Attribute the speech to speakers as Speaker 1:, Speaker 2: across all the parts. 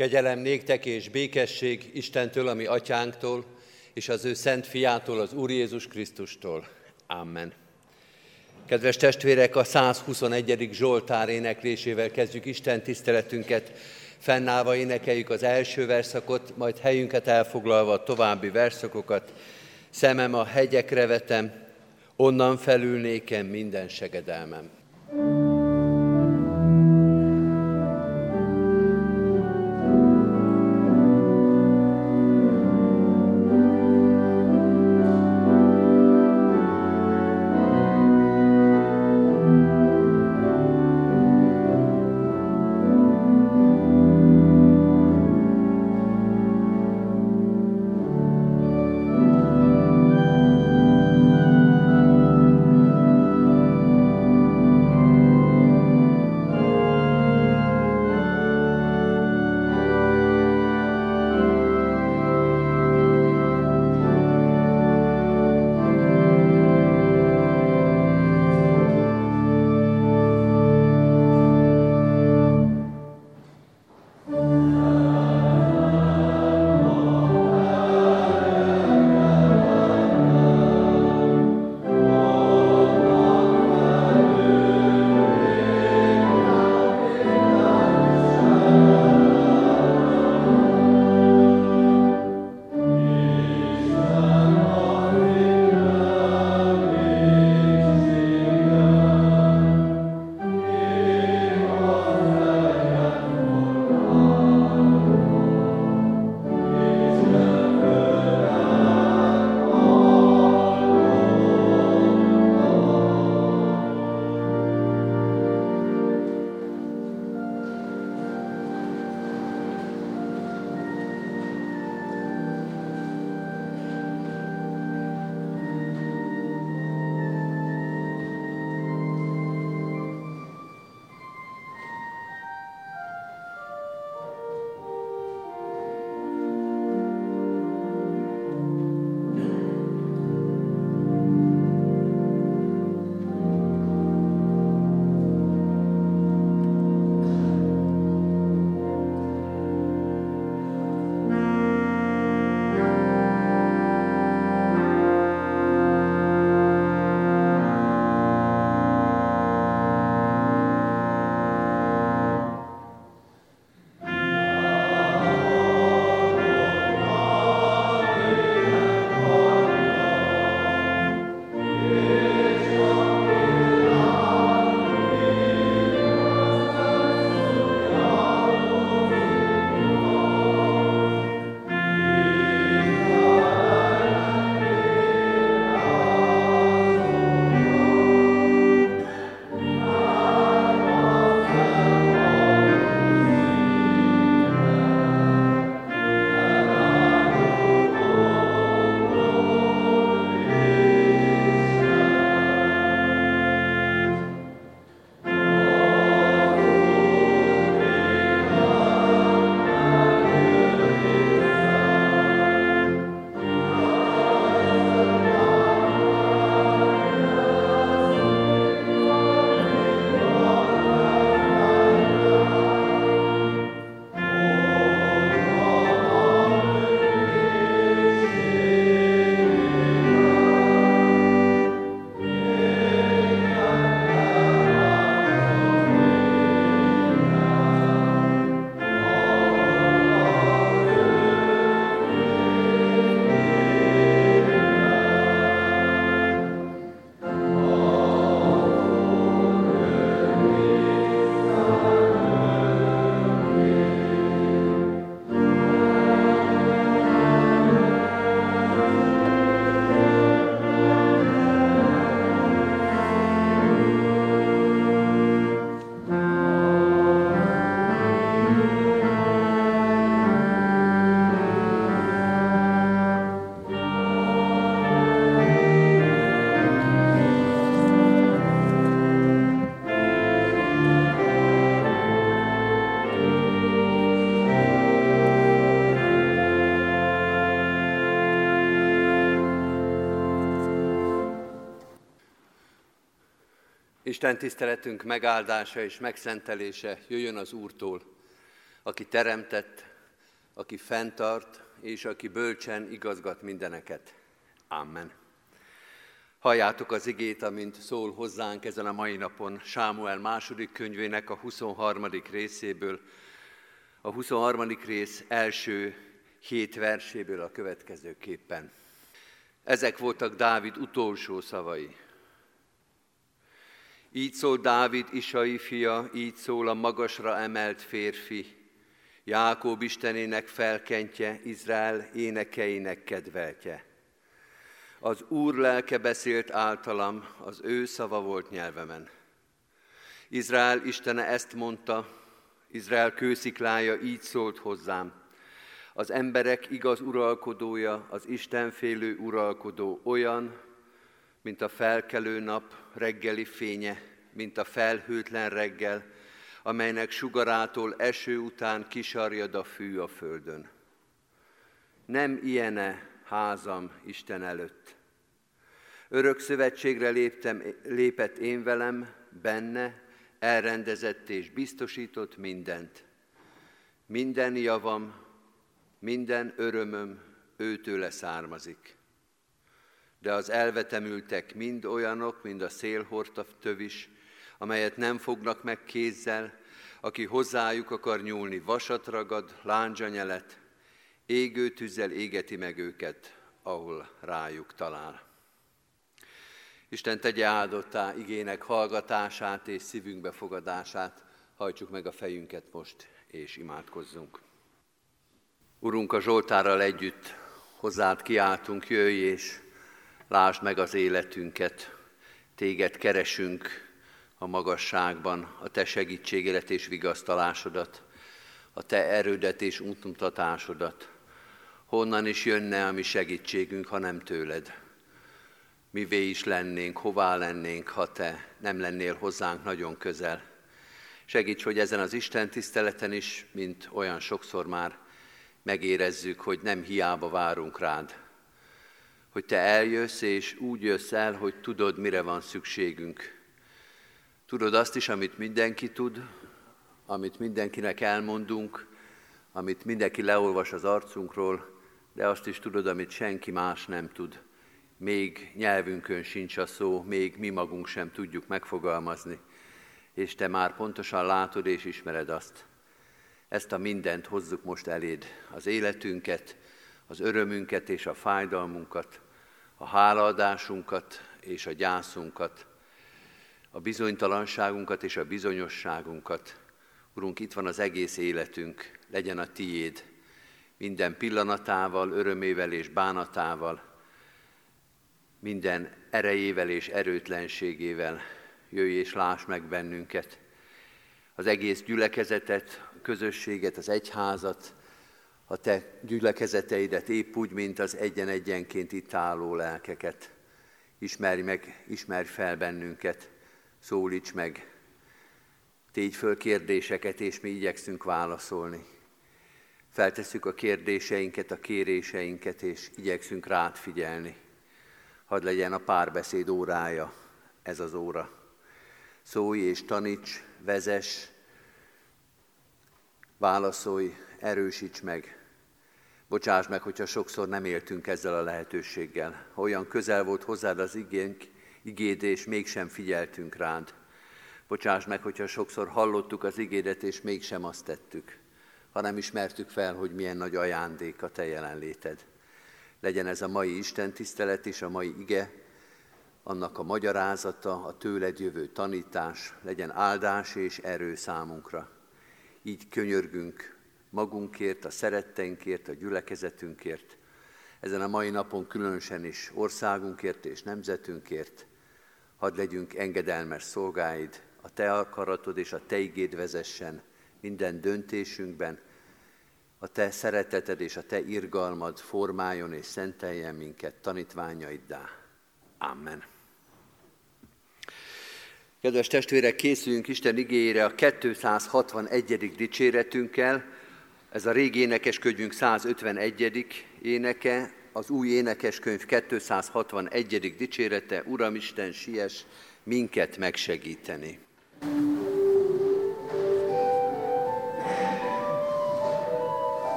Speaker 1: Kegyelem néktek és békesség Istentől, ami atyánktól, és az ő szent fiától, az Úr Jézus Krisztustól. Amen. Kedves testvérek, a 121. Zsoltár éneklésével kezdjük Isten tiszteletünket. Fennállva énekeljük az első verszakot, majd helyünket elfoglalva a további verszakokat. Szemem a hegyekre vetem, onnan felül nékem minden segedelmem. Isten tiszteletünk megáldása és megszentelése jöjjön az Úrtól, aki teremtett, aki fenntart, és aki bölcsen igazgat mindeneket. Amen. Halljátok az igét, amint szól hozzánk ezen a mai napon Sámuel második könyvének a 23. részéből, a 23. rész első hét verséből a következőképpen. Ezek voltak Dávid utolsó szavai. Így szól Dávid, Isai fia, így szól a magasra emelt férfi, Jákob Istenének felkentje, Izrael énekeinek kedveltje. Az Úr lelke beszélt általam, az ő szava volt nyelvemen. Izrael Istene ezt mondta, Izrael kősziklája így szólt hozzám. Az emberek igaz uralkodója, az Istenfélő uralkodó olyan, mint a felkelő nap reggeli fénye, mint a felhőtlen reggel, amelynek sugarától eső után kisarjad a fű a földön. Nem ilyene házam Isten előtt. Örök szövetségre léptem, lépett én velem, benne, elrendezett és biztosított mindent. Minden javam, minden örömöm őtőle származik. De az elvetemültek mind olyanok, mint a szélhorta tövis, amelyet nem fognak meg kézzel, aki hozzájuk akar nyúlni, vasat ragad, lándzsanyelet, égő tűzzel égeti meg őket, ahol rájuk talál. Isten tegye áldottá igének hallgatását és szívünkbe fogadását, hajtsuk meg a fejünket most, és imádkozzunk. Urunk, a Zsoltárral együtt hozzád kiáltunk, jöjj és lásd meg az életünket, téged keresünk, a magasságban a Te segítségedet és vigasztalásodat, a Te erődet és útmutatásodat. Honnan is jönne a mi segítségünk, ha nem tőled? Mivé is lennénk, hová lennénk, ha Te nem lennél hozzánk nagyon közel. Segíts, hogy ezen az Isten tiszteleten is, mint olyan sokszor már megérezzük, hogy nem hiába várunk rád, hogy Te eljössz, és úgy jössz el, hogy tudod, mire van szükségünk, Tudod azt is, amit mindenki tud, amit mindenkinek elmondunk, amit mindenki leolvas az arcunkról, de azt is tudod, amit senki más nem tud. Még nyelvünkön sincs a szó, még mi magunk sem tudjuk megfogalmazni, és te már pontosan látod és ismered azt. Ezt a mindent hozzuk most eléd, az életünket, az örömünket és a fájdalmunkat, a hálaadásunkat és a gyászunkat, a bizonytalanságunkat és a bizonyosságunkat. Urunk, itt van az egész életünk, legyen a tiéd, minden pillanatával, örömével és bánatával, minden erejével és erőtlenségével jöjj és láss meg bennünket. Az egész gyülekezetet, a közösséget, az egyházat, a te gyülekezeteidet épp úgy, mint az egyen-egyenként itt álló lelkeket. Ismerj meg, ismerj fel bennünket szólíts meg, tégy föl kérdéseket, és mi igyekszünk válaszolni. Feltesszük a kérdéseinket, a kéréseinket, és igyekszünk rád figyelni. Hadd legyen a párbeszéd órája ez az óra. Szólj és taníts, vezes, válaszolj, erősíts meg. Bocsáss meg, hogyha sokszor nem éltünk ezzel a lehetőséggel. Olyan közel volt hozzád az igénk, igéd, és mégsem figyeltünk rád. Bocsáss meg, hogyha sokszor hallottuk az igédet, és mégsem azt tettük, hanem ismertük fel, hogy milyen nagy ajándék a Te jelenléted. Legyen ez a mai Isten tisztelet és a mai ige, annak a magyarázata, a tőled jövő tanítás, legyen áldás és erő számunkra. Így könyörgünk magunkért, a szeretteinkért, a gyülekezetünkért, ezen a mai napon különösen is országunkért és nemzetünkért, Hadd legyünk engedelmes szolgáid, a Te akaratod és a Te igéd vezessen minden döntésünkben, a Te szereteted és a Te irgalmad formáljon és szenteljen minket tanítványaiddá. Amen. Kedves testvérek, készüljünk Isten igényére a 261. dicséretünkkel. Ez a régi énekeskönyvünk 151. éneke, az új énekeskönyv 261. dicsérete, Uram Isten, siess minket megsegíteni.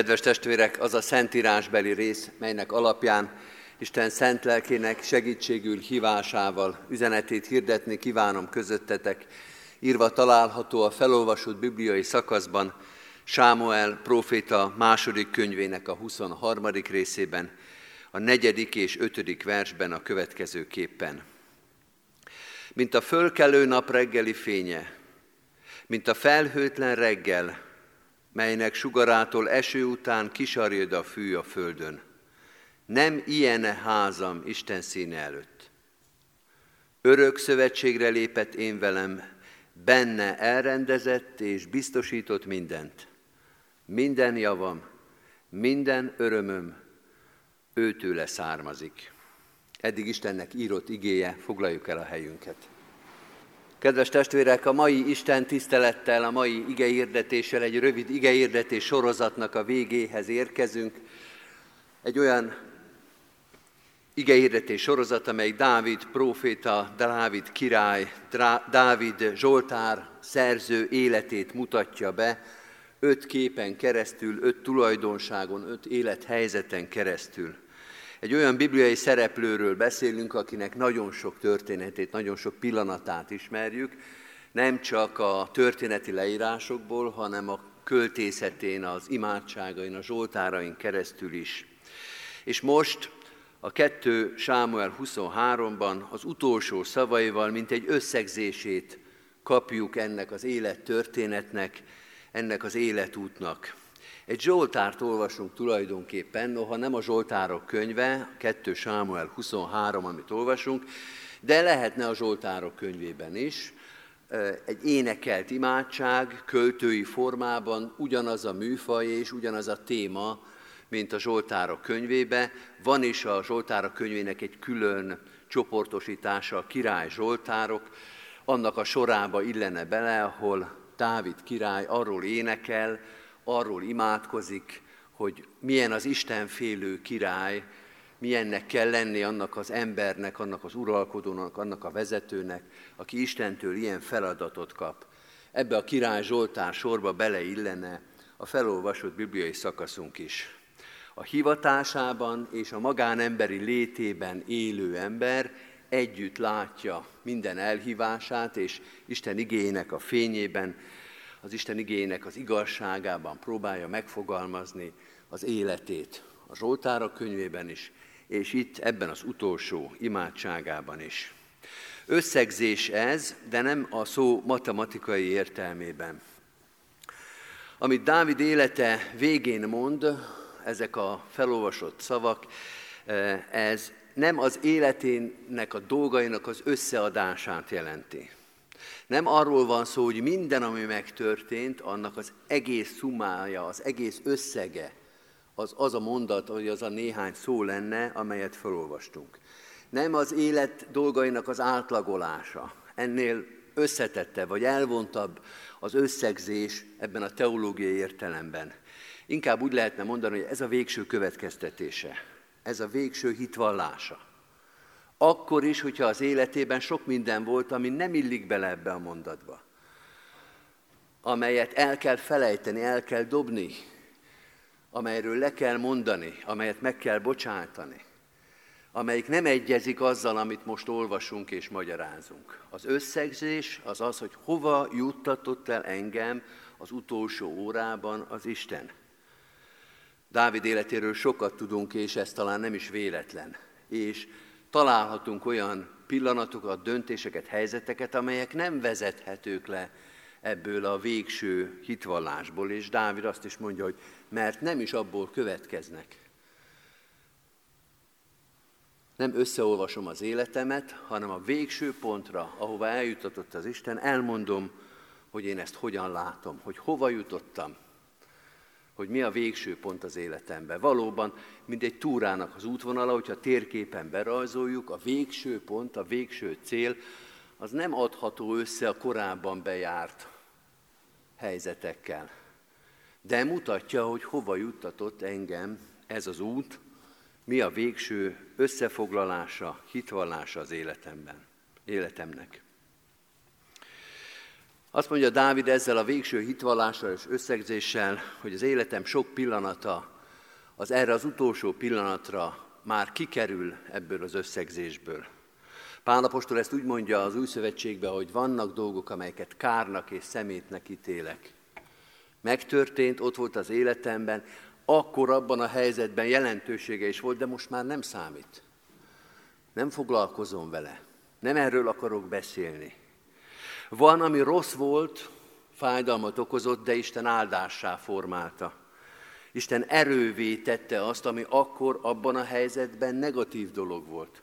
Speaker 1: Kedves testvérek, az a szentírásbeli rész, melynek alapján Isten szent lelkének segítségül hívásával üzenetét hirdetni kívánom közöttetek. Írva található a felolvasott bibliai szakaszban, Sámuel próféta második könyvének a 23. részében, a negyedik és ötödik versben a következő képpen. Mint a fölkelő nap reggeli fénye, mint a felhőtlen reggel, melynek sugarától eső után kisarjöd a fű a földön. Nem ilyen házam Isten színe előtt. Örök szövetségre lépett én velem, benne elrendezett és biztosított mindent. Minden javam, minden örömöm őtőle származik. Eddig Istennek írott igéje, foglaljuk el a helyünket. Kedves testvérek, a mai Isten tisztelettel, a mai igeirdetéssel, egy rövid igeirdetés sorozatnak a végéhez érkezünk. Egy olyan igeirdetés sorozat, amely Dávid próféta, Dávid király, Dávid Zsoltár szerző életét mutatja be, öt képen keresztül, öt tulajdonságon, öt élethelyzeten keresztül. Egy olyan bibliai szereplőről beszélünk, akinek nagyon sok történetét, nagyon sok pillanatát ismerjük, nem csak a történeti leírásokból, hanem a költészetén, az imádságain, a zsoltárain keresztül is. És most a 2 Sámuel 23-ban az utolsó szavaival, mint egy összegzését kapjuk ennek az élettörténetnek, ennek az életútnak. Egy Zsoltárt olvasunk tulajdonképpen, noha nem a Zsoltárok könyve, 2 Sámuel 23, amit olvasunk, de lehetne a Zsoltárok könyvében is. Egy énekelt imádság, költői formában ugyanaz a műfaj és ugyanaz a téma, mint a Zsoltárok könyvébe. Van is a Zsoltárok könyvének egy külön csoportosítása, a király Zsoltárok, annak a sorába illene bele, ahol Dávid király arról énekel, arról imádkozik, hogy milyen az Isten félő király, milyennek kell lenni annak az embernek, annak az uralkodónak, annak a vezetőnek, aki Istentől ilyen feladatot kap. Ebbe a király Zsoltár sorba beleillene a felolvasott bibliai szakaszunk is. A hivatásában és a magánemberi létében élő ember együtt látja minden elhívását, és Isten igényének a fényében az Isten igénynek az igazságában próbálja megfogalmazni az életét a Zsoltárok könyvében is, és itt ebben az utolsó imádságában is. Összegzés ez, de nem a szó matematikai értelmében. Amit Dávid élete végén mond, ezek a felolvasott szavak, ez nem az életének a dolgainak az összeadását jelenti. Nem arról van szó, hogy minden, ami megtörtént, annak az egész szumája, az egész összege, az az a mondat, hogy az a néhány szó lenne, amelyet felolvastunk. Nem az élet dolgainak az átlagolása. Ennél összetette vagy elvontabb az összegzés ebben a teológiai értelemben. Inkább úgy lehetne mondani, hogy ez a végső következtetése, ez a végső hitvallása. Akkor is, hogyha az életében sok minden volt, ami nem illik bele ebbe a mondatba. Amelyet el kell felejteni, el kell dobni, amelyről le kell mondani, amelyet meg kell bocsátani, amelyik nem egyezik azzal, amit most olvasunk és magyarázunk. Az összegzés az az, hogy hova juttatott el engem az utolsó órában az Isten. Dávid életéről sokat tudunk, és ez talán nem is véletlen. És találhatunk olyan pillanatokat, döntéseket, helyzeteket, amelyek nem vezethetők le ebből a végső hitvallásból. És Dávid azt is mondja, hogy mert nem is abból következnek. Nem összeolvasom az életemet, hanem a végső pontra, ahova eljutatott az Isten, elmondom, hogy én ezt hogyan látom, hogy hova jutottam, hogy mi a végső pont az életemben. Valóban, mint egy túrának az útvonala, hogyha térképen berajzoljuk, a végső pont, a végső cél, az nem adható össze a korábban bejárt helyzetekkel. De mutatja, hogy hova juttatott engem ez az út, mi a végső összefoglalása, hitvallása az életemben, életemnek. Azt mondja Dávid ezzel a végső hitvallással és összegzéssel, hogy az életem sok pillanata az erre az utolsó pillanatra már kikerül ebből az összegzésből. Pálapostól ezt úgy mondja az új szövetségben, hogy vannak dolgok, amelyeket kárnak és szemétnek ítélek. Megtörtént, ott volt az életemben, akkor abban a helyzetben jelentősége is volt, de most már nem számít. Nem foglalkozom vele. Nem erről akarok beszélni. Van, ami rossz volt, fájdalmat okozott, de Isten áldássá formálta. Isten erővé tette azt, ami akkor abban a helyzetben negatív dolog volt,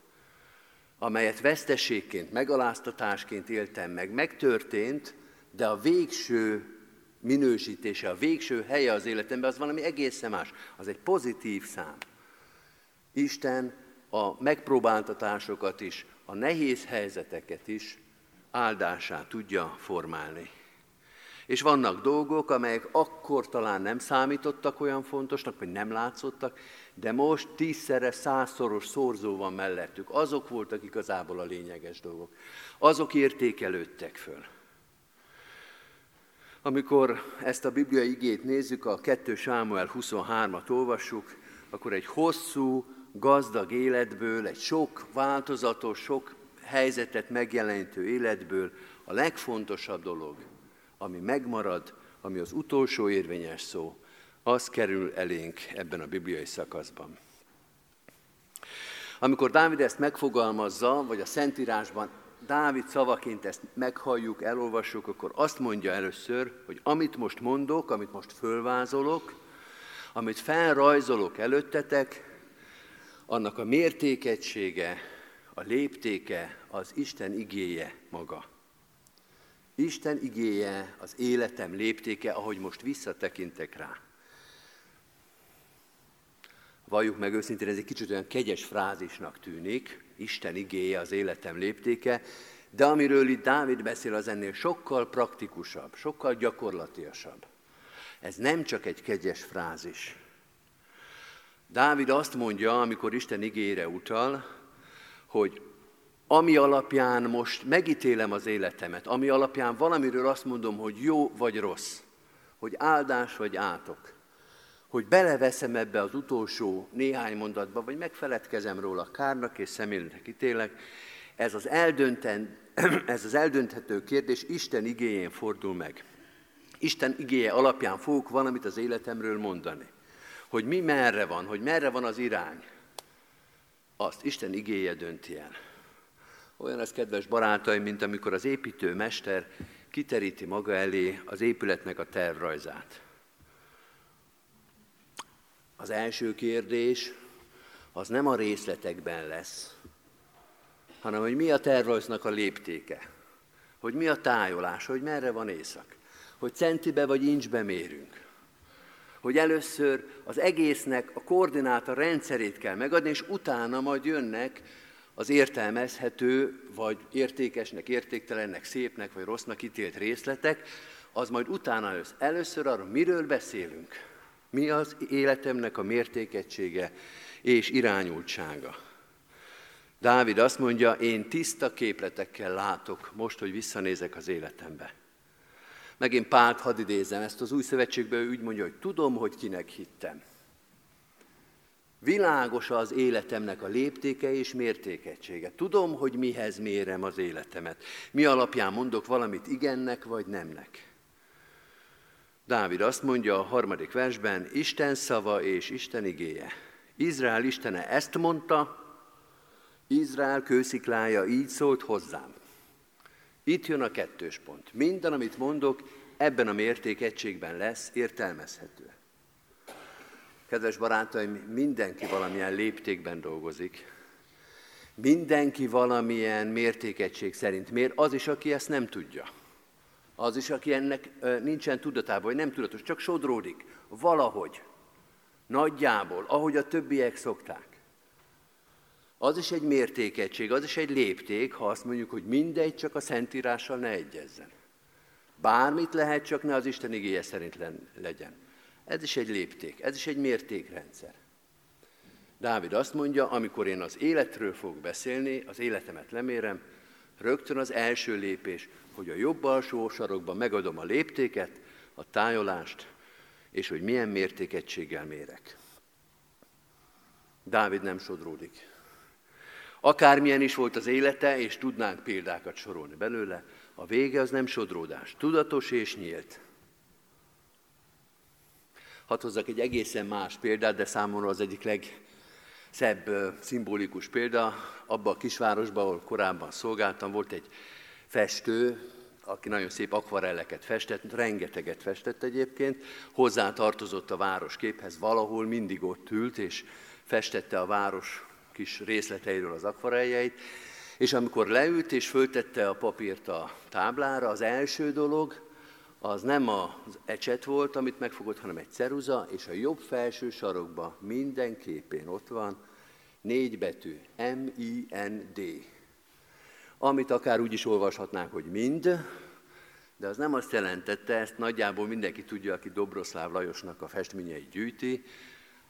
Speaker 1: amelyet veszteségként, megaláztatásként éltem meg. Megtörtént, de a végső minősítése, a végső helye az életemben az valami egészen más. Az egy pozitív szám. Isten a megpróbáltatásokat is, a nehéz helyzeteket is áldásá tudja formálni. És vannak dolgok, amelyek akkor talán nem számítottak olyan fontosnak, vagy nem látszottak, de most tízszeres, százszoros szorzó van mellettük. Azok voltak igazából a lényeges dolgok. Azok értékelődtek föl. Amikor ezt a bibliai igét nézzük, a 2 Sámuel 23-at olvassuk, akkor egy hosszú, gazdag életből, egy sok változatos, sok helyzetet megjelenítő életből a legfontosabb dolog, ami megmarad, ami az utolsó érvényes szó, az kerül elénk ebben a bibliai szakaszban. Amikor Dávid ezt megfogalmazza, vagy a Szentírásban Dávid szavaként ezt meghalljuk, elolvassuk, akkor azt mondja először, hogy amit most mondok, amit most fölvázolok, amit felrajzolok előttetek, annak a mértékegysége, a léptéke az Isten igéje maga. Isten igéje az életem léptéke, ahogy most visszatekintek rá. Valljuk meg őszintén, ez egy kicsit olyan kegyes frázisnak tűnik, Isten igéje az életem léptéke, de amiről itt Dávid beszél, az ennél sokkal praktikusabb, sokkal gyakorlatiasabb. Ez nem csak egy kegyes frázis. Dávid azt mondja, amikor Isten igére utal, hogy ami alapján most megítélem az életemet, ami alapján valamiről azt mondom, hogy jó vagy rossz, hogy áldás vagy átok, hogy beleveszem ebbe az utolsó néhány mondatba, vagy megfeledkezem róla, kárnak és személynek ítélek, ez az, eldönten, ez az eldönthető kérdés Isten igéjén fordul meg. Isten igéje alapján fogok valamit az életemről mondani. Hogy mi merre van, hogy merre van az irány. Azt Isten igéje dönti el. Olyan az, kedves barátaim, mint amikor az építő mester kiteríti maga elé az épületnek a tervrajzát. Az első kérdés az nem a részletekben lesz, hanem hogy mi a tervrajznak a léptéke, hogy mi a tájolás, hogy merre van éjszak, hogy centibe vagy incsbe mérünk, hogy először az egésznek a koordináta rendszerét kell megadni, és utána majd jönnek az értelmezhető, vagy értékesnek, értéktelennek, szépnek, vagy rossznak ítélt részletek, az majd utána lesz. Először arról, miről beszélünk, mi az életemnek a mértékegysége és irányultsága. Dávid azt mondja, én tiszta képletekkel látok, most, hogy visszanézek az életembe. Megint Pált hadd idézem, ezt az új szövetségben úgy mondja, hogy tudom, hogy kinek hittem. Világos az életemnek a léptéke és mértékegysége. Tudom, hogy mihez mérem az életemet. Mi alapján mondok valamit igennek vagy nemnek. Dávid azt mondja a harmadik versben, Isten szava és Isten igéje. Izrael Istene ezt mondta, Izrael kősziklája így szólt hozzám. Itt jön a kettős pont. Minden, amit mondok, ebben a mértékegységben lesz értelmezhető. Kedves barátaim, mindenki valamilyen léptékben dolgozik. Mindenki valamilyen mértékegység szerint mér, az is, aki ezt nem tudja. Az is, aki ennek nincsen tudatában, vagy nem tudatos, csak sodródik. Valahogy. Nagyjából, ahogy a többiek szokták. Az is egy mértékegység, az is egy lépték, ha azt mondjuk, hogy mindegy, csak a Szentírással ne egyezzen. Bármit lehet, csak ne az Isten igéje szerint legyen. Ez is egy lépték, ez is egy mértékrendszer. Dávid azt mondja, amikor én az életről fogok beszélni, az életemet lemérem, rögtön az első lépés, hogy a jobb alsó sarokban megadom a léptéket, a tájolást, és hogy milyen mértékegységgel mérek. Dávid nem sodródik. Akármilyen is volt az élete, és tudnánk példákat sorolni belőle, a vége az nem sodródás, tudatos és nyílt. Hadd hozzak egy egészen más példát, de számomra az egyik legszebb szimbolikus példa. Abban a kisvárosban, ahol korábban szolgáltam, volt egy festő, aki nagyon szép akvarelleket festett, rengeteget festett egyébként, hozzá tartozott a városképhez, valahol mindig ott ült, és festette a város kis részleteiről az akvareljeit, és amikor leült és föltette a papírt a táblára, az első dolog, az nem az ecset volt, amit megfogott, hanem egy ceruza, és a jobb felső sarokban minden képén ott van négy betű, M-I-N-D, amit akár úgy is olvashatnánk, hogy mind, de az nem azt jelentette, ezt nagyjából mindenki tudja, aki Dobroszláv Lajosnak a festményeit gyűjti,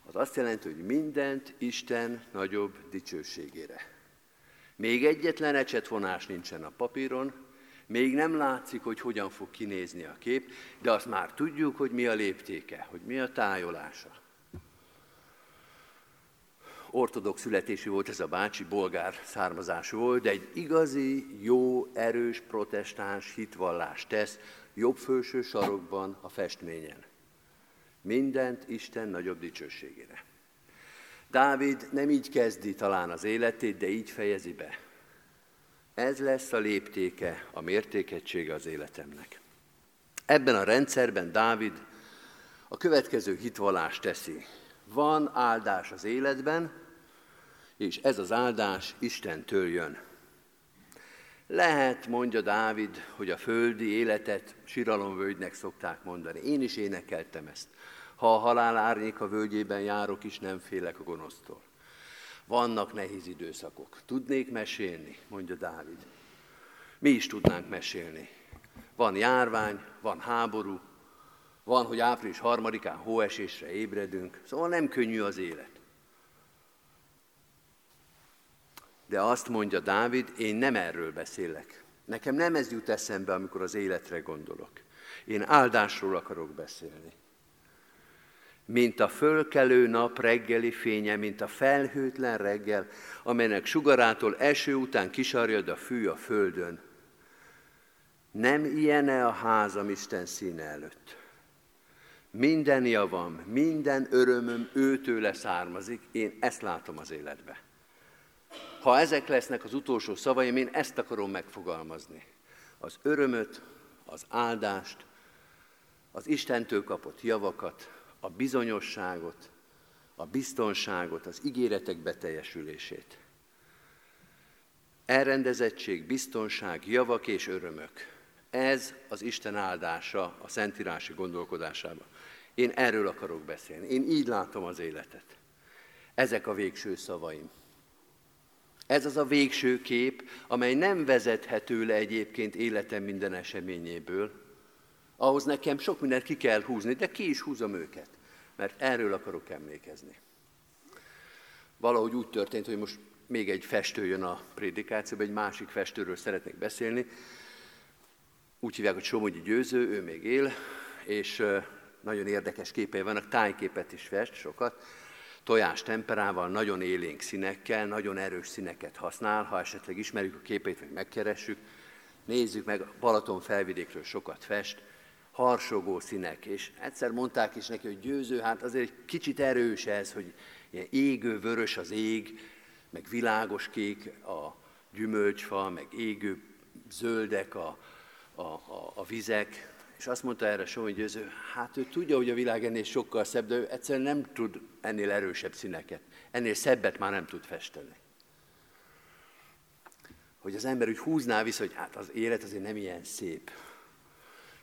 Speaker 1: az azt jelenti, hogy mindent Isten nagyobb dicsőségére. Még egyetlen ecsetvonás nincsen a papíron, még nem látszik, hogy hogyan fog kinézni a kép, de azt már tudjuk, hogy mi a léptéke, hogy mi a tájolása. Ortodox születésű volt ez a bácsi, bolgár származású volt, de egy igazi, jó, erős protestáns hitvallást tesz jobb felső sarokban a festményen. Mindent Isten nagyobb dicsőségére. Dávid nem így kezdi talán az életét, de így fejezi be. Ez lesz a léptéke, a mértékegysége az életemnek. Ebben a rendszerben Dávid a következő hitvallást teszi. Van áldás az életben, és ez az áldás Istentől jön. Lehet, mondja Dávid, hogy a földi életet siralomvölgynek szokták mondani. Én is énekeltem ezt. Ha a halál árnyék a völgyében járok is, nem félek a gonosztól. Vannak nehéz időszakok. Tudnék mesélni, mondja Dávid. Mi is tudnánk mesélni. Van járvány, van háború, van, hogy április harmadikán hóesésre ébredünk, szóval nem könnyű az élet. De azt mondja Dávid, én nem erről beszélek. Nekem nem ez jut eszembe, amikor az életre gondolok. Én áldásról akarok beszélni mint a fölkelő nap reggeli fénye, mint a felhőtlen reggel, amelynek sugarától eső után kisarjad a fű a földön. Nem ilyen-e a házam Isten színe előtt? Minden javam, minden örömöm őtőle származik, én ezt látom az életbe. Ha ezek lesznek az utolsó szavaim, én ezt akarom megfogalmazni. Az örömöt, az áldást, az Istentől kapott javakat, a bizonyosságot, a biztonságot, az ígéretek beteljesülését. Elrendezettség, biztonság, javak és örömök. Ez az Isten áldása a szentírási gondolkodásában. Én erről akarok beszélni. Én így látom az életet. Ezek a végső szavaim. Ez az a végső kép, amely nem vezethető le egyébként életem minden eseményéből, ahhoz nekem sok mindent ki kell húzni, de ki is húzom őket, mert erről akarok emlékezni. Valahogy úgy történt, hogy most még egy festő jön a prédikációba, egy másik festőről szeretnék beszélni. Úgy hívják, hogy Somogyi Győző, ő még él, és nagyon érdekes képei vannak, tájképet is fest sokat, tojás temperával, nagyon élénk színekkel, nagyon erős színeket használ, ha esetleg ismerjük a képeit, vagy megkeressük, nézzük meg, Balaton felvidékről sokat fest, harsogó színek, és egyszer mondták is neki, hogy győző, hát azért egy kicsit erős ez, hogy ilyen égő, vörös az ég, meg világos kék a gyümölcsfa, meg égő zöldek a, a, a, a vizek, és azt mondta erre Somogy Győző, hát ő tudja, hogy a világ ennél sokkal szebb, de ő egyszerűen nem tud ennél erősebb színeket, ennél szebbet már nem tud festeni. Hogy az ember úgy húzná vissza, hogy hát az élet azért nem ilyen szép.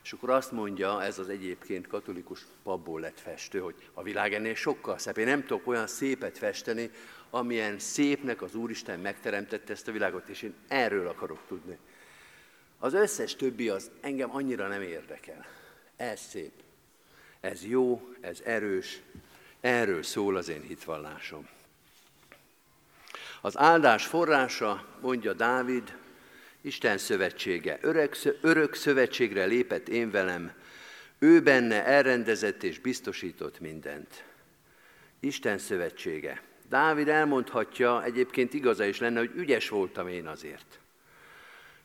Speaker 1: És akkor azt mondja, ez az egyébként katolikus papból lett festő, hogy a világ ennél sokkal szebb. Én nem tudok olyan szépet festeni, amilyen szépnek az Úristen megteremtette ezt a világot, és én erről akarok tudni. Az összes többi az engem annyira nem érdekel. Ez szép, ez jó, ez erős, erről szól az én hitvallásom. Az áldás forrása, mondja Dávid, Isten szövetsége. Örök, örök szövetségre lépett én velem, ő benne elrendezett és biztosított mindent. Isten szövetsége. Dávid elmondhatja, egyébként igaza is lenne, hogy ügyes voltam én azért.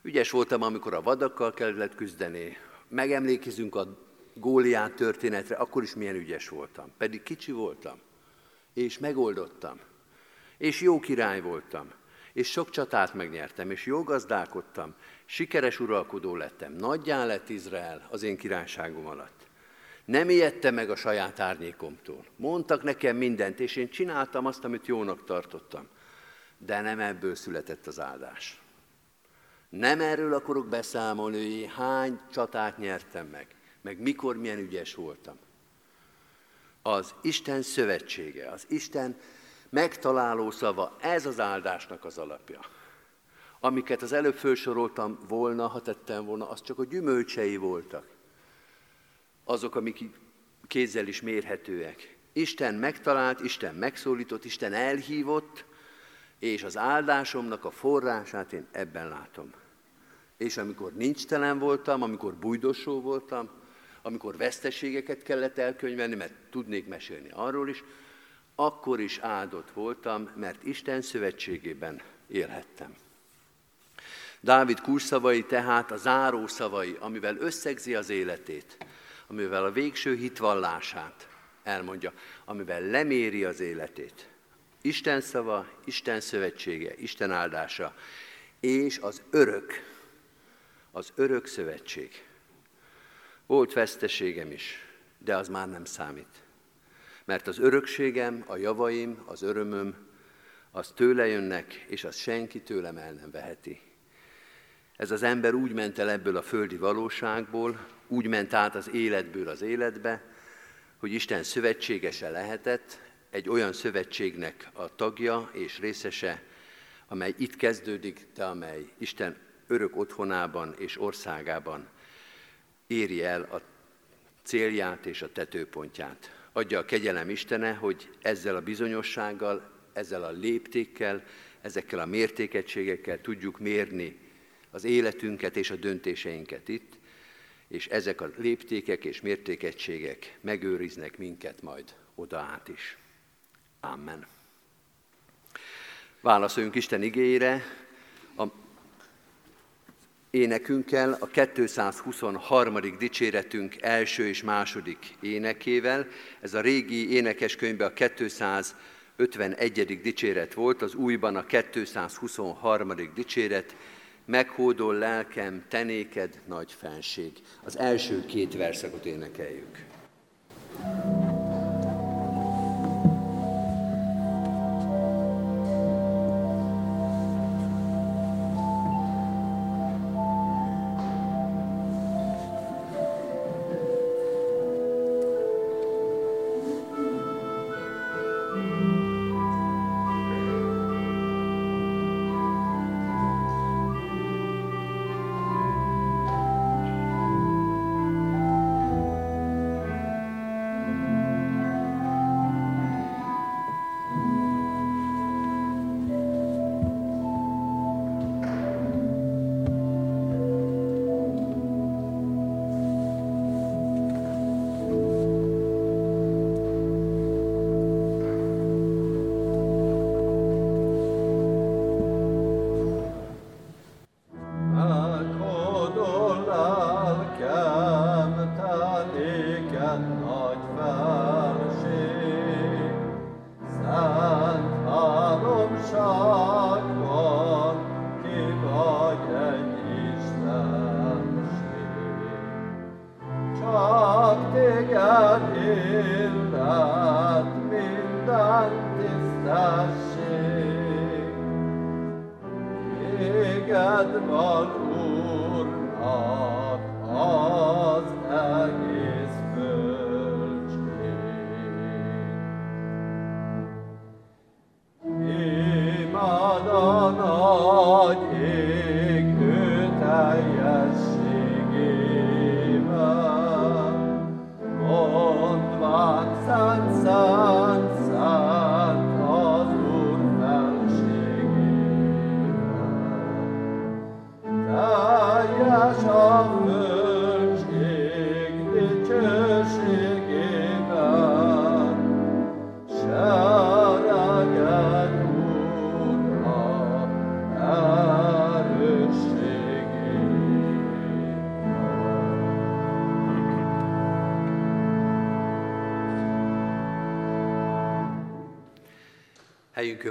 Speaker 1: Ügyes voltam, amikor a vadakkal kellett küzdeni. Megemlékezünk a Góliát történetre, akkor is milyen ügyes voltam. Pedig kicsi voltam, és megoldottam. És jó király voltam, és sok csatát megnyertem, és jó gazdálkodtam, sikeres uralkodó lettem, nagyjá lett Izrael az én királyságom alatt. Nem ijedtem meg a saját árnyékomtól. Mondtak nekem mindent, és én csináltam azt, amit jónak tartottam. De nem ebből született az áldás. Nem erről akarok beszámolni, hogy hány csatát nyertem meg, meg mikor milyen ügyes voltam. Az Isten szövetsége, az Isten megtaláló szava, ez az áldásnak az alapja. Amiket az előbb felsoroltam volna, ha tettem volna, az csak a gyümölcsei voltak. Azok, amik kézzel is mérhetőek. Isten megtalált, Isten megszólított, Isten elhívott, és az áldásomnak a forrását én ebben látom. És amikor nincs telen voltam, amikor bujdosó voltam, amikor veszteségeket kellett elkönyvelni, mert tudnék mesélni arról is, akkor is áldott voltam, mert Isten szövetségében élhettem. Dávid kurszavai tehát a záró szavai, amivel összegzi az életét, amivel a végső hitvallását elmondja, amivel leméri az életét. Isten szava, Isten szövetsége, Isten áldása, és az örök, az örök szövetség. Volt veszteségem is, de az már nem számít. Mert az örökségem, a javaim, az örömöm, az tőle jönnek, és az senki tőlem el nem veheti. Ez az ember úgy ment el ebből a földi valóságból, úgy ment át az életből az életbe, hogy Isten szövetségese lehetett, egy olyan szövetségnek a tagja és részese, amely itt kezdődik, de amely Isten örök otthonában és országában éri el a célját és a tetőpontját. Adja a kegyelem Istene, hogy ezzel a bizonyossággal, ezzel a léptékkel, ezekkel a mértékegységekkel tudjuk mérni az életünket és a döntéseinket itt, és ezek a léptékek és mértékegységek megőriznek minket majd oda át is. Amen. Válaszoljunk Isten igényére, énekünkkel, a 223. dicséretünk első és második énekével. Ez a régi énekeskönyvben a 251. dicséret volt, az újban a 223. dicséret, meghódol lelkem, tenéked nagy fenség. Az első két verszakot énekeljük. thank you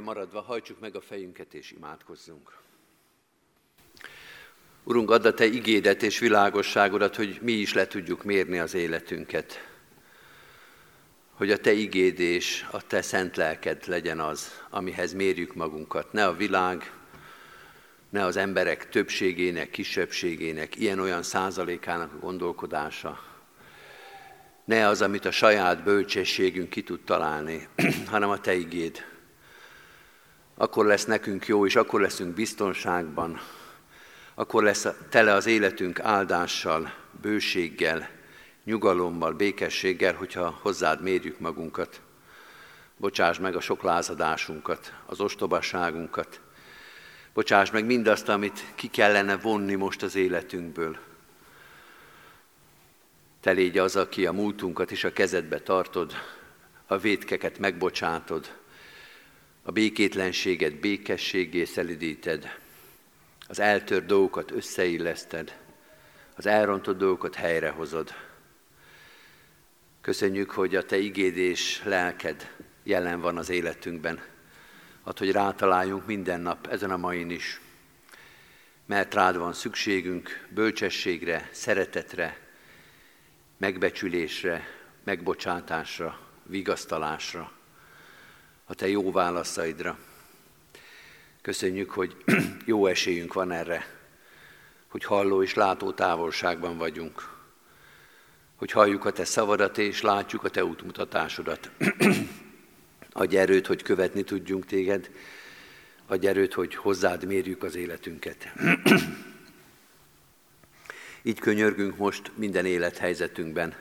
Speaker 1: Helyünkön maradva hajtsuk meg a fejünket és imádkozzunk. Urunk, add a Te igédet és világosságodat, hogy mi is le tudjuk mérni az életünket. Hogy a Te igéd és a Te szent lelked legyen az, amihez mérjük magunkat. Ne a világ, ne az emberek többségének, kisebbségének, ilyen-olyan százalékának a gondolkodása, ne az, amit a saját bölcsességünk ki tud találni, hanem a Te igéd, akkor lesz nekünk jó, és akkor leszünk biztonságban, akkor lesz tele az életünk áldással, bőséggel, nyugalommal, békességgel, hogyha hozzád mérjük magunkat. Bocsáss meg a sok lázadásunkat, az ostobaságunkat. Bocsáss meg mindazt, amit ki kellene vonni most az életünkből. Te légy az, aki a múltunkat is a kezedbe tartod, a vétkeket megbocsátod, a békétlenséget békességé szelidíted, az eltört dolgokat összeilleszted, az elrontott dolgokat helyrehozod. Köszönjük, hogy a Te igéd és lelked jelen van az életünkben. Ad, hogy rátaláljunk minden nap, ezen a main is. Mert rád van szükségünk bölcsességre, szeretetre, megbecsülésre, megbocsátásra, vigasztalásra a Te jó válaszaidra. Köszönjük, hogy jó esélyünk van erre, hogy halló és látó távolságban vagyunk, hogy halljuk a Te szavadat és látjuk a Te útmutatásodat. Adj erőt, hogy követni tudjunk Téged, adj erőt, hogy hozzád mérjük az életünket. Így könyörgünk most minden élethelyzetünkben,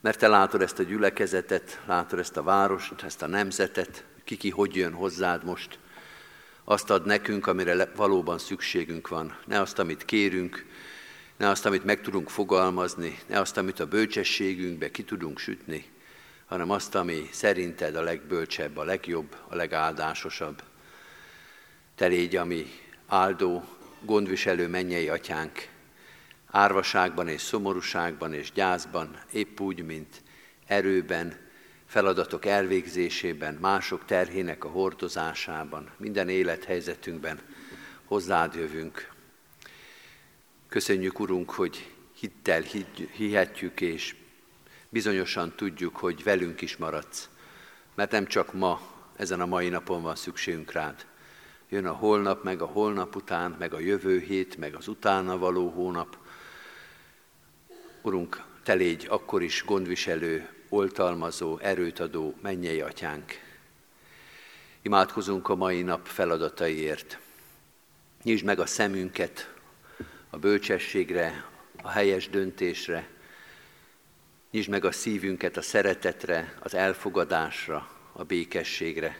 Speaker 1: mert Te látod ezt a gyülekezetet, látod ezt a várost, ezt a nemzetet, ki hogy jön hozzád most. Azt ad nekünk, amire valóban szükségünk van. Ne azt, amit kérünk, ne azt, amit meg tudunk fogalmazni, ne azt, amit a bölcsességünkbe ki tudunk sütni, hanem azt, ami szerinted a legbölcsebb, a legjobb, a legáldásosabb. Te légy, ami áldó, gondviselő mennyei atyánk, árvaságban és szomorúságban és gyászban, épp úgy, mint erőben, feladatok elvégzésében, mások terhének a hordozásában, minden élethelyzetünkben hozzád jövünk. Köszönjük, Urunk, hogy hittel hihetjük, és bizonyosan tudjuk, hogy velünk is maradsz. Mert nem csak ma, ezen a mai napon van szükségünk rád. Jön a holnap, meg a holnap után, meg a jövő hét, meg az utána való hónap. Urunk, te légy akkor is gondviselő, oltalmazó, erőt adó mennyei atyánk. Imádkozunk a mai nap feladataiért. Nyisd meg a szemünket a bölcsességre, a helyes döntésre. Nyisd meg a szívünket a szeretetre, az elfogadásra, a békességre.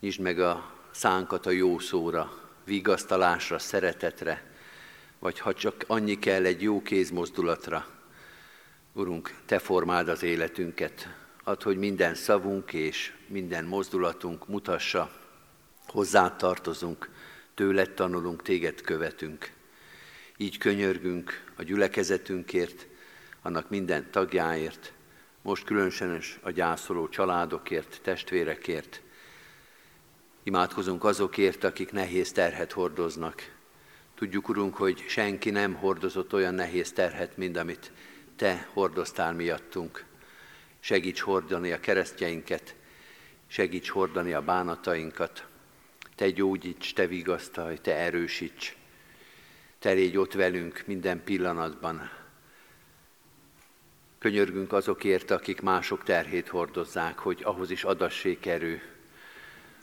Speaker 1: Nyisd meg a szánkat a jó szóra, vigasztalásra, szeretetre, vagy ha csak annyi kell egy jó kézmozdulatra, Urunk, Te formáld az életünket, add, hogy minden szavunk és minden mozdulatunk mutassa, hozzá tartozunk, tőled tanulunk, téged követünk. Így könyörgünk a gyülekezetünkért, annak minden tagjáért, most különösen a gyászoló családokért, testvérekért. Imádkozunk azokért, akik nehéz terhet hordoznak. Tudjuk, Urunk, hogy senki nem hordozott olyan nehéz terhet, mint amit te hordoztál miattunk. Segíts hordani a keresztjeinket, segíts hordani a bánatainkat, Te gyógyíts, Te vigasztalj, Te erősíts. Te légy ott velünk minden pillanatban. Könyörgünk azokért, akik mások terhét hordozzák, hogy ahhoz is adassék erő,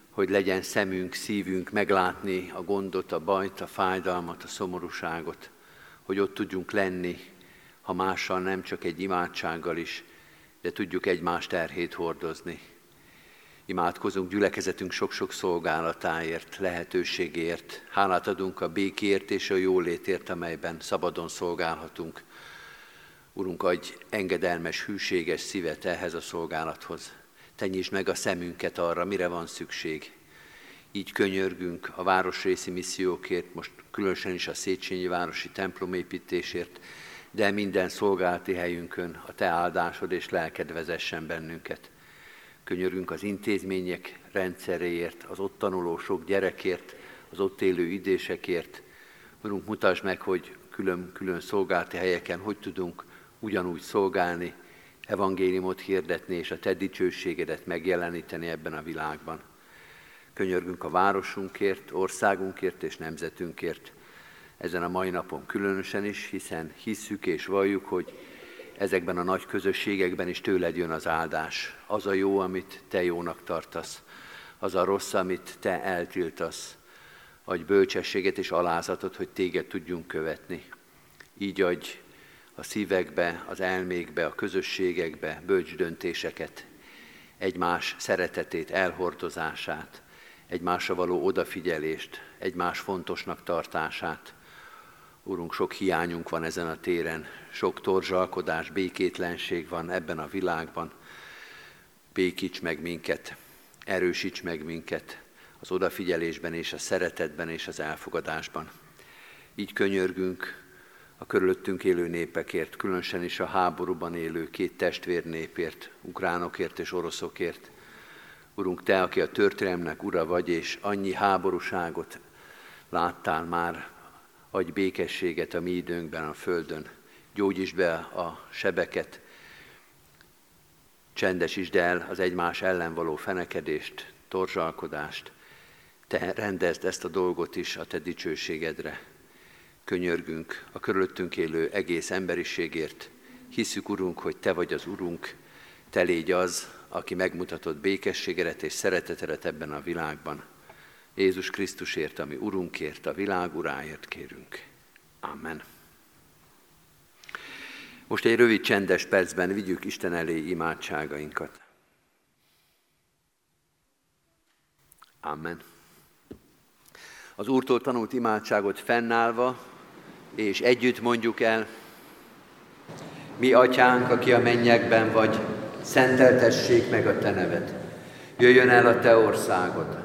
Speaker 1: hogy legyen szemünk, szívünk meglátni a gondot, a bajt, a fájdalmat, a szomorúságot, hogy ott tudjunk lenni, ha mással nem csak egy imádsággal is, de tudjuk egymás terhét hordozni. Imádkozunk gyülekezetünk sok-sok szolgálatáért, lehetőségért. Hálát adunk a békért és a jólétért, amelyben szabadon szolgálhatunk. Urunk, adj engedelmes, hűséges szívet ehhez a szolgálathoz. Te meg a szemünket arra, mire van szükség. Így könyörgünk a városrészi missziókért, most különösen is a Széchenyi városi templomépítésért, de minden szolgálati helyünkön a Te áldásod és lelked vezessen bennünket. Könyörgünk az intézmények rendszeréért, az ott tanuló sok gyerekért, az ott élő idésekért. Urunk, mutasd meg, hogy külön-külön szolgálati helyeken hogy tudunk ugyanúgy szolgálni, evangéliumot hirdetni és a Te dicsőségedet megjeleníteni ebben a világban. Könyörgünk a városunkért, országunkért és nemzetünkért, ezen a mai napon különösen is, hiszen hisszük és valljuk, hogy ezekben a nagy közösségekben is tőled jön az áldás. Az a jó, amit te jónak tartasz, az a rossz, amit te eltiltasz. Adj bölcsességet és alázatot, hogy téged tudjunk követni. Így adj a szívekbe, az elmékbe, a közösségekbe bölcs döntéseket, egymás szeretetét, elhordozását, egymásra való odafigyelést, egymás fontosnak tartását, Úrunk, sok hiányunk van ezen a téren, sok torzsalkodás, békétlenség van ebben a világban. Békíts meg minket, erősíts meg minket az odafigyelésben és a szeretetben és az elfogadásban. Így könyörgünk a körülöttünk élő népekért, különösen is a háborúban élő két testvérnépért, ukránokért és oroszokért. Urunk, Te, aki a történelmnek ura vagy, és annyi háborúságot láttál már adj békességet a mi időnkben a Földön, gyógyítsd be a sebeket, csendesítsd el az egymás ellen való fenekedést, torzsalkodást, te rendezd ezt a dolgot is a te dicsőségedre. Könyörgünk a körülöttünk élő egész emberiségért. Hiszük, Urunk, hogy Te vagy az Urunk, Te légy az, aki megmutatott békességedet és szeretetedet ebben a világban. Jézus Krisztusért, ami Urunkért, a világ uráért kérünk. Amen. Most egy rövid csendes percben vigyük Isten elé imádságainkat. Amen. Az Úrtól tanult imádságot fennállva, és együtt mondjuk el, mi atyánk, aki a mennyekben vagy, szenteltessék meg a te neved. Jöjjön el a te országod,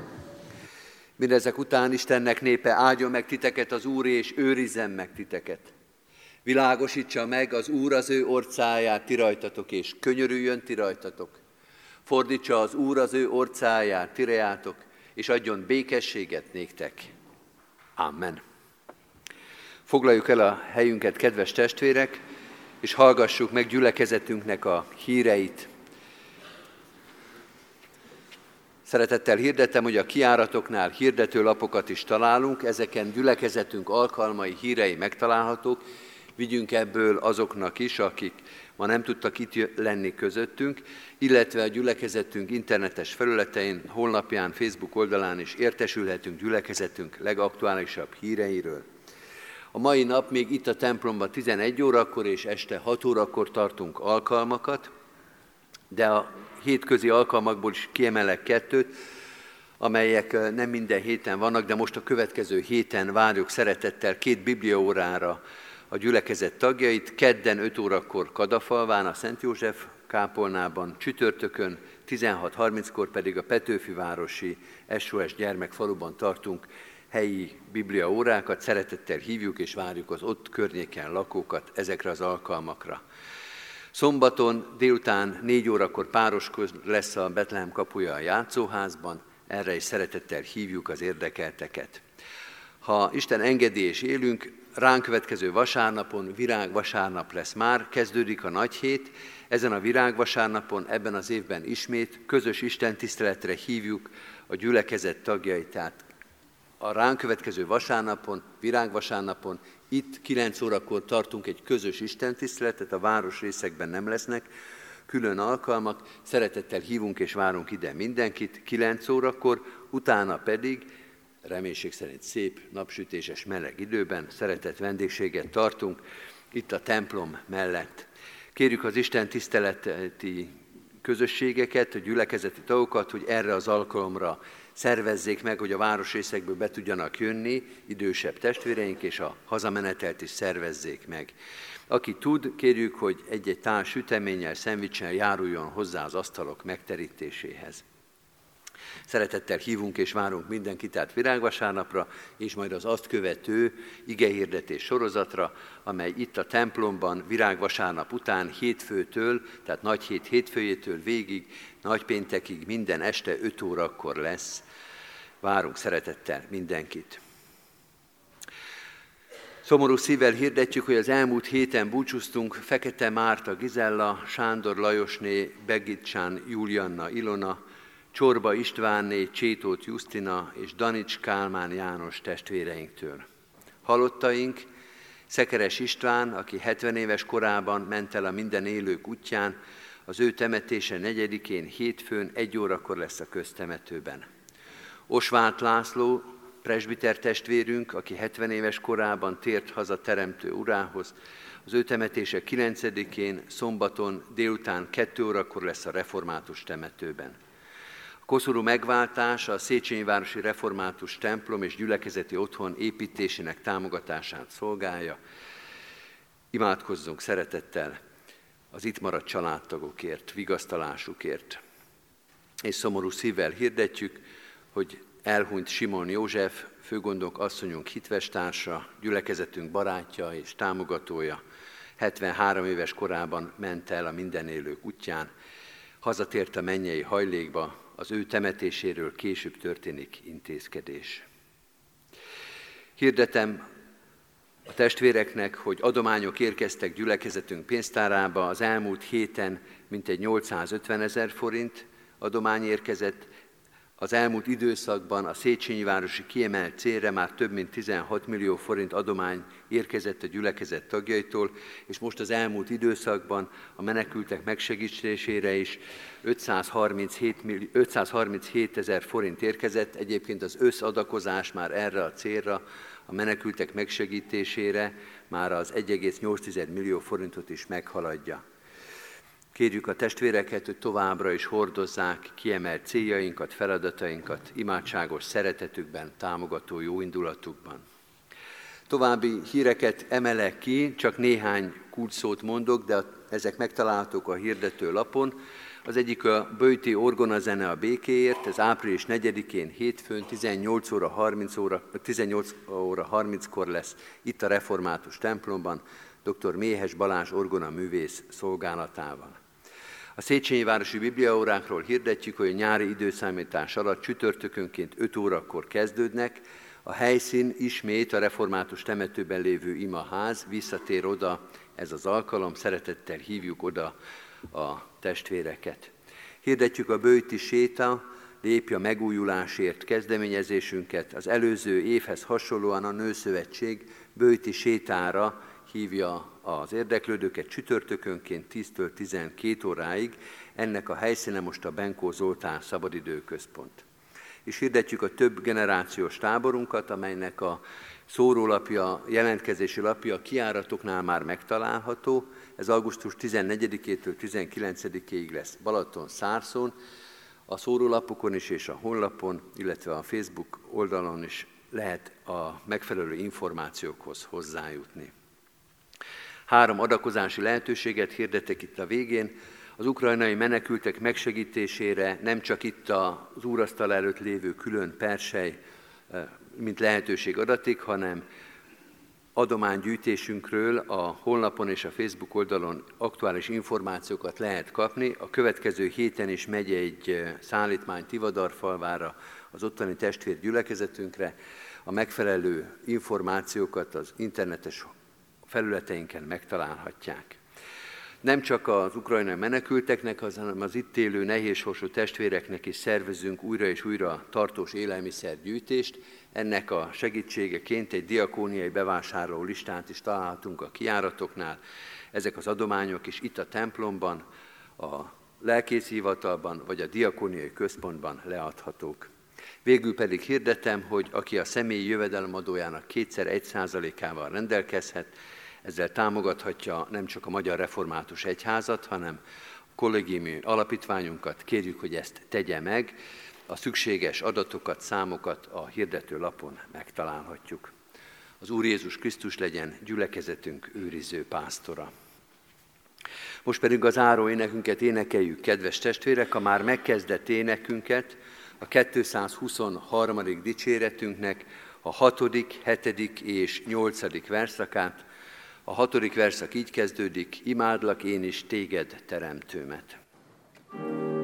Speaker 1: Mindezek után Istennek népe áldjon meg titeket az Úr, és őrizzen meg titeket. Világosítsa meg az Úr az ő orcáját ti rajtatok, és könyörüljön ti rajtatok. Fordítsa az Úr az ő orcáját ti és adjon békességet néktek. Amen. Foglaljuk el a helyünket, kedves testvérek, és hallgassuk meg gyülekezetünknek a híreit, Szeretettel hirdettem, hogy a kiáratoknál hirdető lapokat is találunk, ezeken gyülekezetünk alkalmai, hírei megtalálhatók. Vigyünk ebből azoknak is, akik ma nem tudtak itt lenni közöttünk, illetve a gyülekezetünk internetes felületein, honlapján, Facebook oldalán is értesülhetünk gyülekezetünk legaktuálisabb híreiről. A mai nap még itt a templomban 11 órakor és este 6 órakor tartunk alkalmakat, de a hétközi alkalmakból is kiemelek kettőt, amelyek nem minden héten vannak, de most a következő héten várjuk szeretettel két bibliaórára a gyülekezet tagjait. Kedden 5 órakor Kadafalván, a Szent József kápolnában, csütörtökön 16.30-kor pedig a Petőfi városi SOS gyermekfaluban tartunk helyi biblia órákat. Szeretettel hívjuk és várjuk az ott környéken lakókat ezekre az alkalmakra. Szombaton délután négy órakor pároskor lesz a Betlehem kapuja a játszóházban, erre is szeretettel hívjuk az érdekelteket. Ha Isten engedi és élünk, ránk következő vasárnapon virág vasárnap lesz már, kezdődik a nagy hét, ezen a virág vasárnapon, ebben az évben ismét közös Isten tiszteletre hívjuk a gyülekezet tagjait, tehát a ránk következő vasárnapon, virágvasárnapon, itt 9 órakor tartunk egy közös istentiszteletet, a város részekben nem lesznek külön alkalmak, szeretettel hívunk és várunk ide mindenkit 9 órakor, utána pedig reménység szerint szép, napsütéses, meleg időben szeretett vendégséget tartunk itt a templom mellett. Kérjük az Isten tiszteleti közösségeket, a gyülekezeti tagokat, hogy erre az alkalomra szervezzék meg, hogy a városrészekből be tudjanak jönni idősebb testvéreink, és a hazamenetelt is szervezzék meg. Aki tud, kérjük, hogy egy-egy tál süteménnyel, szendvicsen járuljon hozzá az asztalok megterítéséhez. Szeretettel hívunk és várunk mindenkit át virágvasárnapra, és majd az azt követő igehirdetés sorozatra, amely itt a templomban virágvasárnap után hétfőtől, tehát nagy hét hétfőjétől végig, nagypéntekig minden este 5 órakor lesz. Várunk szeretettel mindenkit. Szomorú szívvel hirdetjük, hogy az elmúlt héten búcsúztunk Fekete Márta Gizella, Sándor Lajosné, Begicsán Julianna Ilona, Csorba Istvánné, Csétót Justina és Danics Kálmán János testvéreinktől. Halottaink Szekeres István, aki 70 éves korában ment el a minden élők útján, az ő temetése negyedikén hétfőn egy órakor lesz a köztemetőben. Osváth László, presbiter testvérünk, aki 70 éves korában tért haza teremtő urához, az ő temetése 9-én, szombaton délután 2 órakor lesz a református temetőben. Koszorú megváltása a Széchenyi Városi Református templom és gyülekezeti otthon építésének támogatását szolgálja. Imádkozzunk szeretettel az itt maradt családtagokért, vigasztalásukért. És szomorú szívvel hirdetjük, hogy elhunyt Simon József, főgondok asszonyunk hitvestársa, gyülekezetünk barátja és támogatója, 73 éves korában ment el a mindenélők útján, hazatért a mennyei hajlékba, az ő temetéséről később történik intézkedés. Hirdetem a testvéreknek, hogy adományok érkeztek gyülekezetünk pénztárába az elmúlt héten mintegy 850 ezer forint adomány érkezett, az elmúlt időszakban a Széchenyi városi kiemelt célra már több mint 16 millió forint adomány érkezett a gyülekezet tagjaitól, és most az elmúlt időszakban a menekültek megsegítésére is 537, millió, 537 ezer forint érkezett. Egyébként az összadakozás már erre a célra, a menekültek megsegítésére már az 1,8 millió forintot is meghaladja. Kérjük a testvéreket, hogy továbbra is hordozzák kiemelt céljainkat, feladatainkat, imádságos szeretetükben, támogató jóindulatukban. További híreket emelek ki, csak néhány kulcsszót mondok, de ezek megtalálhatók a hirdető lapon. Az egyik a Böjti Orgona zene a békéért, ez április 4-én hétfőn 18 óra 30 óra, 18 óra 30-kor lesz itt a Református templomban, dr. Méhes Balázs orgona művész szolgálatával. A Széchenyi Városi Bibliaórákról hirdetjük, hogy a nyári időszámítás alatt csütörtökönként 5 órakor kezdődnek, a helyszín ismét a református temetőben lévő imaház, visszatér oda ez az alkalom, szeretettel hívjuk oda a testvéreket. Hirdetjük a bőti séta, lépj a megújulásért kezdeményezésünket. Az előző évhez hasonlóan a Nőszövetség bőti sétára hívja az érdeklődőket csütörtökönként 10-től 12 óráig. Ennek a helyszíne most a Benkó Zoltán Szabadidőközpont. És hirdetjük a több generációs táborunkat, amelynek a szórólapja, jelentkezési lapja a kiáratoknál már megtalálható. Ez augusztus 14-től 19-ig lesz Balaton, Szárszón. A szórólapokon is és a honlapon, illetve a Facebook oldalon is lehet a megfelelő információkhoz hozzájutni. Három adakozási lehetőséget hirdetek itt a végén. Az ukrajnai menekültek megsegítésére nem csak itt az úrasztal előtt lévő külön persely mint lehetőség adatik, hanem adománygyűjtésünkről a honlapon és a Facebook oldalon aktuális információkat lehet kapni. A következő héten is megy egy szállítmány Tivadarfalvára, az ottani testvér gyülekezetünkre. A megfelelő információkat az internetes felületeinken megtalálhatják. Nem csak az ukrajnai menekülteknek, hanem az itt élő nehézsorsú testvéreknek is szervezünk újra és újra tartós élelmiszergyűjtést. Ennek a segítségeként egy diakóniai bevásárló listát is találhatunk a kiáratoknál. Ezek az adományok is itt a templomban, a lelkészhivatalban vagy a diakóniai központban leadhatók. Végül pedig hirdetem, hogy aki a személyi jövedelemadójának kétszer egy százalékával rendelkezhet, ezzel támogathatja nem csak a Magyar Református Egyházat, hanem a kollégiumi alapítványunkat. Kérjük, hogy ezt tegye meg. A szükséges adatokat, számokat a hirdető lapon megtalálhatjuk. Az Úr Jézus Krisztus legyen gyülekezetünk őriző pásztora. Most pedig az áró énekünket énekeljük, kedves testvérek, a már megkezdett énekünket, a 223. dicséretünknek a 6., 7. és 8. verszakát, a hatodik verszak így kezdődik, imádlak én is téged, teremtőmet. thank you